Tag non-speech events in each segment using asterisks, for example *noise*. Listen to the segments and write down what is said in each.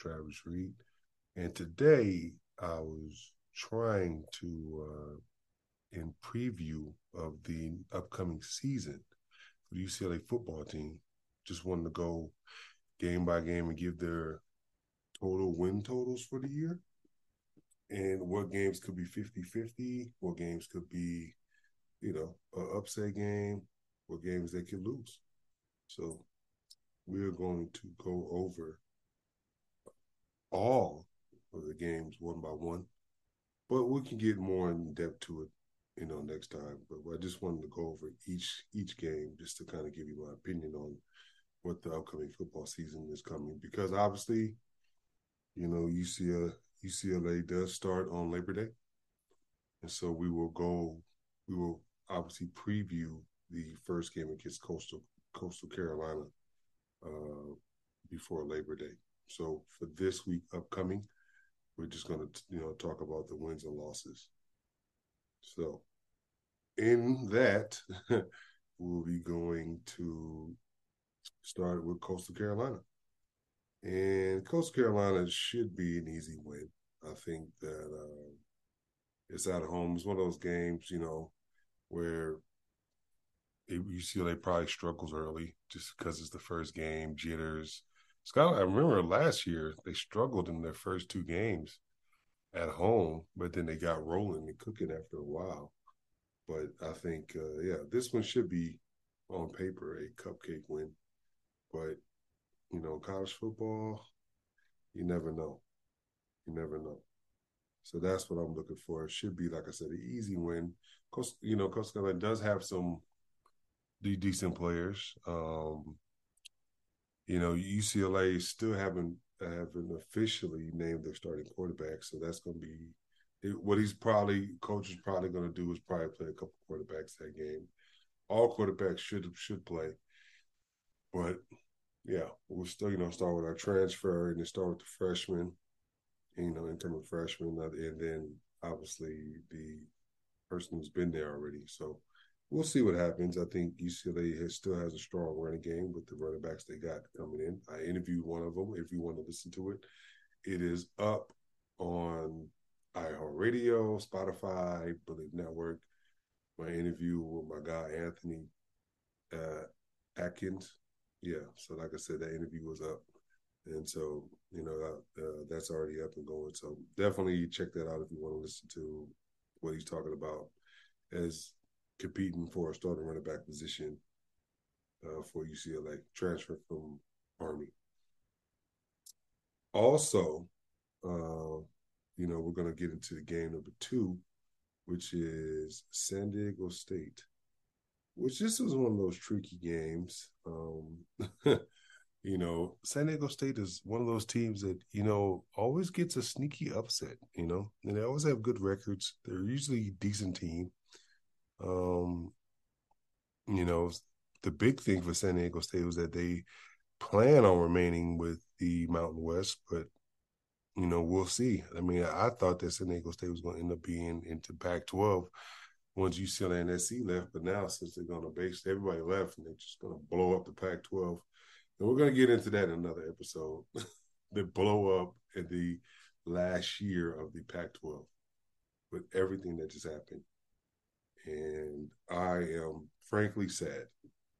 Travis Reed. And today I was trying to, uh, in preview of the upcoming season for the UCLA football team, just wanted to go game by game and give their total win totals for the year and what games could be 50 50, what games could be, you know, an upset game, what games they could lose. So we're going to go over all of the games one by one, but we can get more in depth to it, you know, next time. But I just wanted to go over each each game just to kind of give you my opinion on what the upcoming football season is coming because obviously, you know, UCLA UCLA does start on Labor Day, and so we will go. We will obviously preview the first game against Coastal Coastal Carolina uh, before Labor Day. So for this week upcoming, we're just going to you know talk about the wins and losses. So in that, *laughs* we'll be going to start with Coastal Carolina. And Coastal Carolina should be an easy win. I think that uh, it's at home. It's one of those games, you know, where UCLA probably struggles early just because it's the first game, jitters. Scott, I remember last year they struggled in their first two games at home, but then they got rolling and cooking after a while. But I think, uh, yeah, this one should be on paper a cupcake win. But you know, college football, you never know. You never know. So that's what I'm looking for. It should be, like I said, an easy win. Coast, you know, Carolina does have some de- decent players. Um, you know, UCLA still haven't haven't officially named their starting quarterback, so that's going to be it, what he's probably coach is probably going to do is probably play a couple quarterbacks that game. All quarterbacks should should play, but yeah, we'll still you know start with our transfer and then start with the freshman, you know, incoming freshman, and then obviously the person who's been there already. So we'll see what happens. I think UCLA has, still has a strong running game with the running backs they got coming in. I interviewed one of them. If you want to listen to it, it is up on iHeartRadio, Spotify, Bleav Network. My interview with my guy Anthony uh, Adkins. Yeah, so like I said, that interview was up, and so you know uh, uh, that's already up and going. So definitely check that out if you want to listen to what he's talking about as competing for a starting running back position uh, for UCLA, transfer from Army. Also, uh, you know, we're going to get into the game number two, which is San Diego State, which this was one of those tricky games. Um, *laughs* you know, San Diego State is one of those teams that, you know, always gets a sneaky upset, you know, and they always have good records. They're usually a decent team. Um, you know, the big thing for San Diego State was that they plan on remaining with the Mountain West, but you know, we'll see. I mean, I thought that San Diego State was going to end up being into Pac-12 once UCLA and SC left, but now since they're going to base everybody left and they're just going to blow up the Pac-12, and we're going to get into that in another episode. *laughs* the blow up in the last year of the Pac-12 with everything that just happened and I am frankly sad.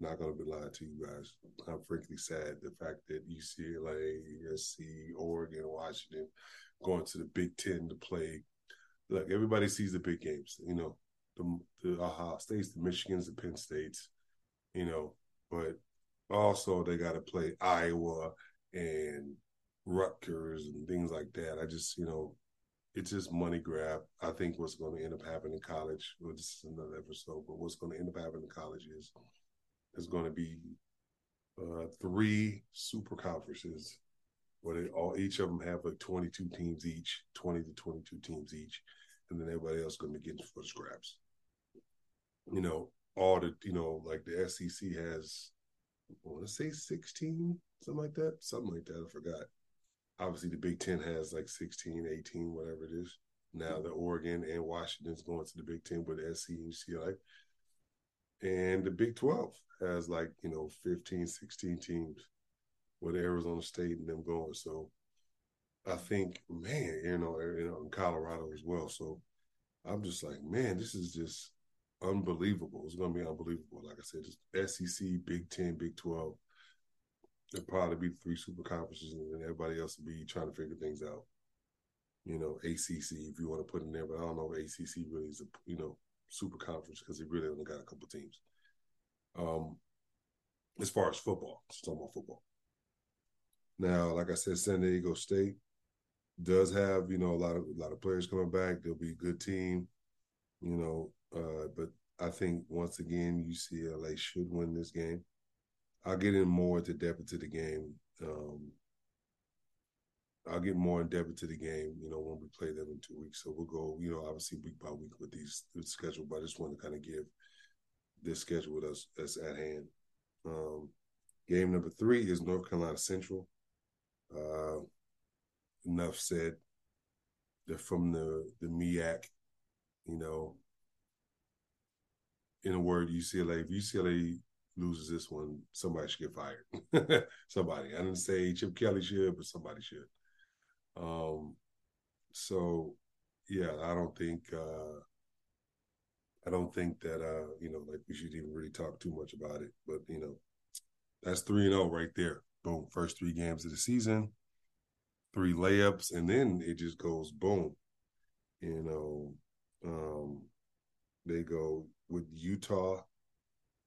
Not going to be lying to you guys. I'm frankly sad the fact that UCLA, USC, Oregon, Washington going to the Big Ten to play. Look, everybody sees the big games. You know, the the Ohio States, the Michigans, the Penn States. You know, but also they got to play Iowa and Rutgers and things like that. I just, you know, it's just money grab. I think what's going to end up happening in college. Well, this is another episode, but what's going to end up happening in college is is going to be uh, three super conferences where they all each of them have like 22 teams each, 20 to 22 teams each, and then everybody else going to be getting for the scraps. You know, all the you know like the SEC has, I want to say 16, something like that, something like that. I forgot obviously the Big Ten has like 16, 18, whatever it is. Now the Oregon and Washington's going to the Big Ten with SC and UCLA. And the Big 12 has like, you know, 15, 16 teams with Arizona State and them going. So I think, man, you know, you know, in Colorado as well. So I'm just like, man, this is just unbelievable. It's going to be unbelievable. Like I said, just SEC, Big 10, Big 12 it'd probably be three super conferences, and everybody else would be trying to figure things out. You know, ACC if you want to put in there, but I don't know if ACC really is a you know super conference because they really only got a couple teams. Um, as far as football, just talking about football. Now, like I said, San Diego State does have you know a lot of a lot of players coming back. They'll be a good team, you know. Uh, but I think once again, UCLA should win this game. I'll get in more into depth into the game. Um, I'll get more in depth into the game, you know, when we play them in two weeks. So we'll go, you know, obviously week by week with these with schedule, but I just want to kind of give this schedule with us that's at hand. Um, game number three is North Carolina Central. Uh, enough said. They're from the the MEAC, you know. In a word, UCLA. If UCLA loses this one, somebody should get fired. *laughs* somebody. I didn't say Chip Kelly should, but somebody should. Um. So, yeah, I don't think. uh I don't think that uh, you know, like we should even really talk too much about it. But you know, that's three and zero oh right there. Boom. First three games of the season, three layups, and then it just goes boom. You know, um, they go with Utah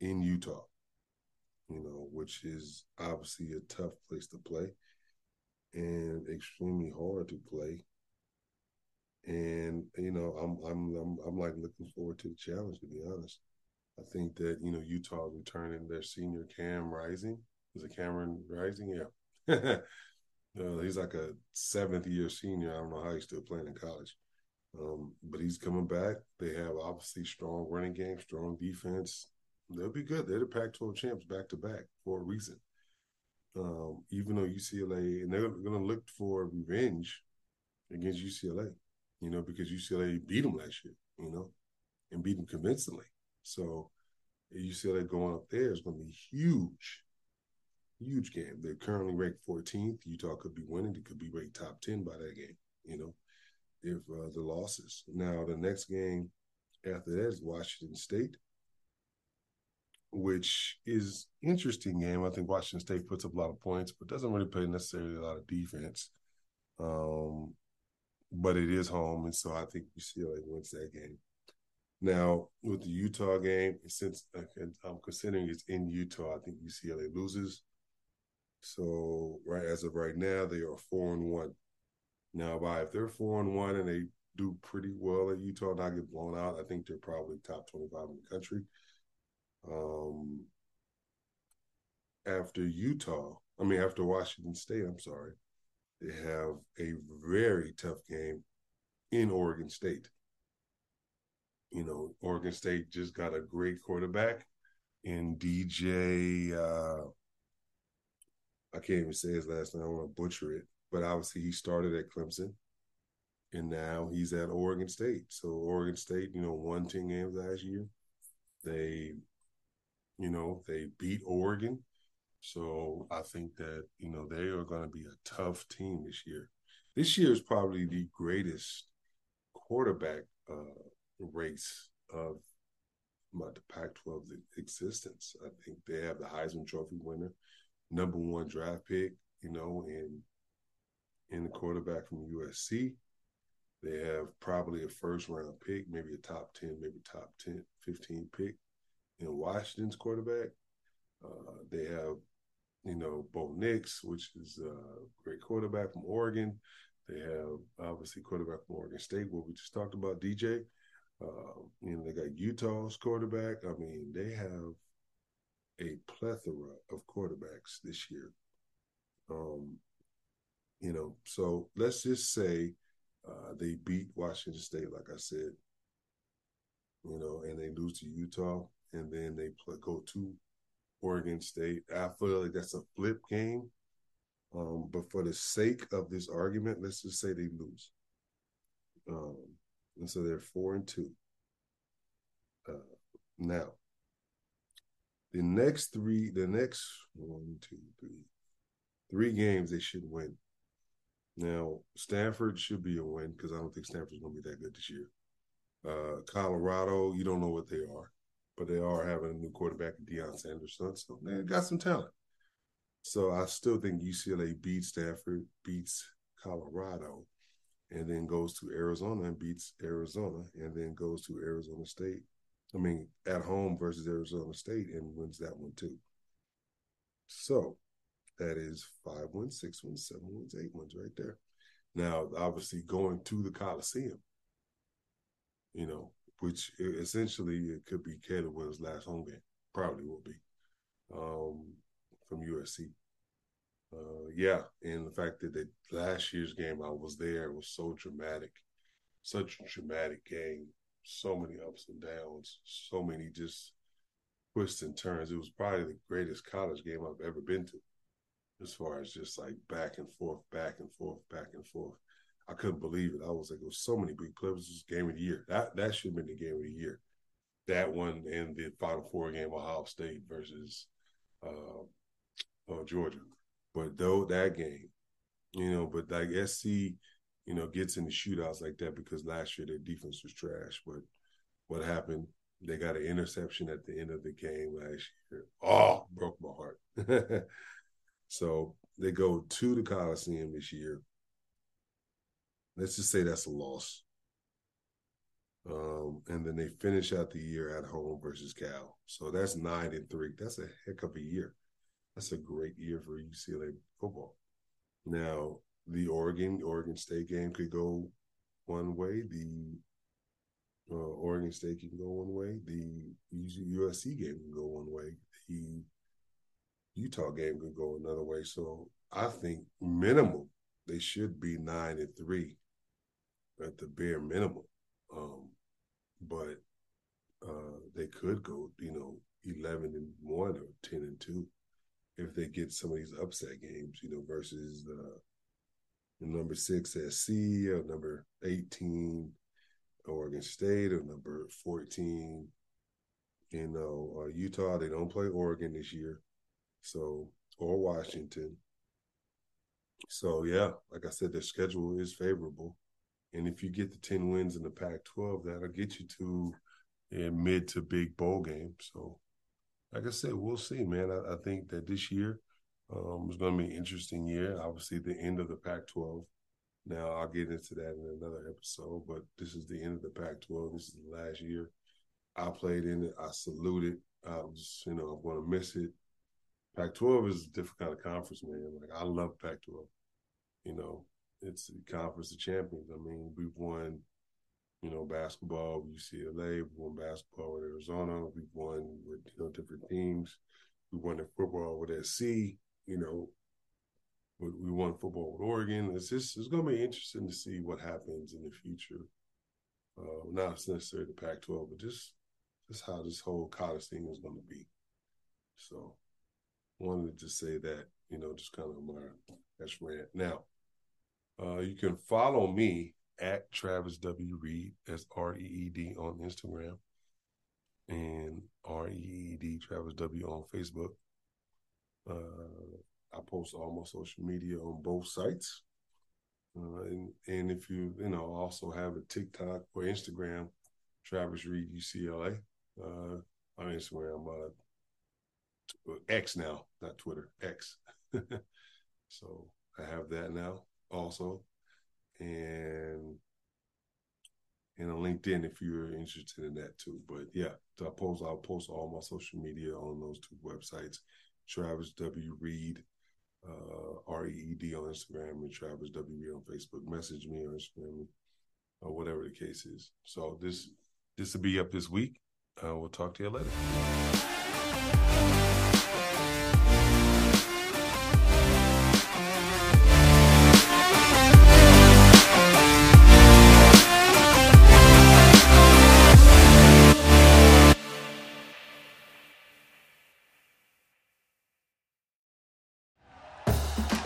in Utah, you know, which is obviously a tough place to play and extremely hard to play. And you know, I'm I'm I'm I'm like looking forward to the challenge to be honest. I think that, you know, Utah returning their senior Cam Rising is it Cameron Rising? Yeah. *laughs* uh, he's like a seventh year senior. I don't know how he's still playing in college. Um, but he's coming back. They have obviously strong running game, strong defense. They'll be good. They're the Pac-12 champs back to back for a reason. Um, even though UCLA and they're going to look for revenge against UCLA, you know, because UCLA beat them last year, you know, and beat them convincingly. So UCLA going up there is going to be huge huge game. They're currently ranked 14th. Utah could be winning. They could be ranked top 10 by that game, you know, if uh, the losses. Now, the next game after that is Washington State, which is interesting game. I think Washington State puts up a lot of points, but doesn't really play necessarily a lot of defense. Um, but it is home, and so I think UCLA wins that game. Now, with the Utah game, since I'm considering it's in Utah, I think UCLA loses. So right as of right now, they are four and one. Now, by if they're four and one and they do pretty well at Utah, not get blown out, I think they're probably top twenty-five in the country. Um, after Utah, I mean after Washington State, I'm sorry, they have a very tough game in Oregon State. You know, Oregon State just got a great quarterback in DJ. Uh, I can't even say his last name. I want to butcher it. But obviously, he started at Clemson, and now he's at Oregon State. So Oregon State, you know, won ten games last year. They, you know, they beat Oregon. So I think that you know they are going to be a tough team this year. This year is probably the greatest quarterback uh, race of my the Pac-12 existence. I think they have the Heisman Trophy winner number one draft pick, you know, in in the quarterback from USC. They have probably a first round pick, maybe a top 10, maybe top 10, 15 pick in Washington's quarterback. Uh, they have, you know, Bo Nix, which is a great quarterback from Oregon. They have obviously quarterback from Oregon State, what we just talked about, DJ. Uh, you know, they got Utah's quarterback. I mean, they have a plethora of quarterbacks this year. Um, you know, so let's just say uh, they beat Washington State, like I said, you know, and they lose to Utah, and then they play, go to Oregon State. I feel like that's a flip game. Um, but for the sake of this argument, let's just say they lose. Um, and so they're four and two. Uh, now, the next three, the next one, two, three, three games they should win. Now, Stanford should be a win because I don't think Stanford's going to be that good this year. Uh, Colorado, you don't know what they are, but they are having a new quarterback, Deion Sanders, so they got some talent. So I still think UCLA beats Stanford, beats Colorado, and then goes to Arizona and beats Arizona, and then goes to Arizona State. I mean, at home versus Arizona State and wins that one too. So that is five wins, six wins, seven wins, eight wins right there. Now, obviously, going to the Coliseum, you know, which essentially it could be Caleb Williams' last home game, probably will be um, from USC. Uh, yeah, and the fact that the last year's game I was there was so dramatic, such a dramatic game, so many ups and downs, so many just twists and turns. It was probably the greatest college game I've ever been to as far as just like back and forth, back and forth, back and forth. I couldn't believe it. I was like, there was so many big plays. Game of the year. That that should have been the game of the year. That one and the Final Four game, Ohio State versus uh, uh, Georgia. But though that game, you know, but like SC, you know, gets in the shootouts like that because last year their defense was trash. But what happened? They got an interception at the end of the game last year. Oh, broke my heart. *laughs* So they go to the Coliseum this year. Let's just say that's a loss. Um, and then they finish out the year at home versus Cal. So that's nine and three. That's a heck of a year. That's a great year for UCLA football. Now, the Oregon Oregon State game could go one way. The uh, Oregon State can go one way. The USC game can go one way. The Utah game could go another way. So I think minimum they should be nine and three at the bare minimum. Um, but uh, they could go, you know, eleven and one or ten and two if they get some of these upset games, you know, versus uh, number six SC or number eighteen Oregon State or number fourteen, you know, uh, Utah. They don't play Oregon this year. So or Washington. So yeah, like I said, their schedule is favorable. And if you get the 10 wins in the Pac 12, that'll get you to a mid to big bowl game. So, like I said, we'll see, man. I, I think that this year um, is going to be an interesting year. Obviously, the end of the Pac 12. Now, I'll get into that in another episode, but this is the end of the Pac 12. This is the last year I played in it. I salute it. I'm just, you know, I'm going to miss it. Pac-12 is a different kind of conference, man. Like I love Pac-12. You know, it's the conference of champions. I mean, we've won, you know, basketball with UCLA. We've won basketball with Arizona. We've won with you know different teams. We won in football with SC. You know, we won football with Oregon. It's just it's to be interesting to see what happens in the future. Uh, not necessarily the Pac-12, but just just how this whole college thing is going to be. So wanted to say that, you know, just kind of my that's rant. Now, uh, you can follow me at Travis W. Reed, that's R E E D on Instagram, and R E E D Travis W on Facebook. Uh, I post all my social media on both sites. Uh, and, and if you, you know, also have a TikTok or Instagram, Travis Reed UCLA. Uh, on Instagram, uh, X now, not Twitter, X. *laughs* so I have that now also. And and on LinkedIn if you're interested in that too. But yeah, I post I'll post all my social media on those two websites. Travis W. Reed, uh, R E E D on Instagram and Travis W. Reed on Facebook. Message me on Instagram or whatever the case is. So this this will be up this week. Uh, we'll talk to you later.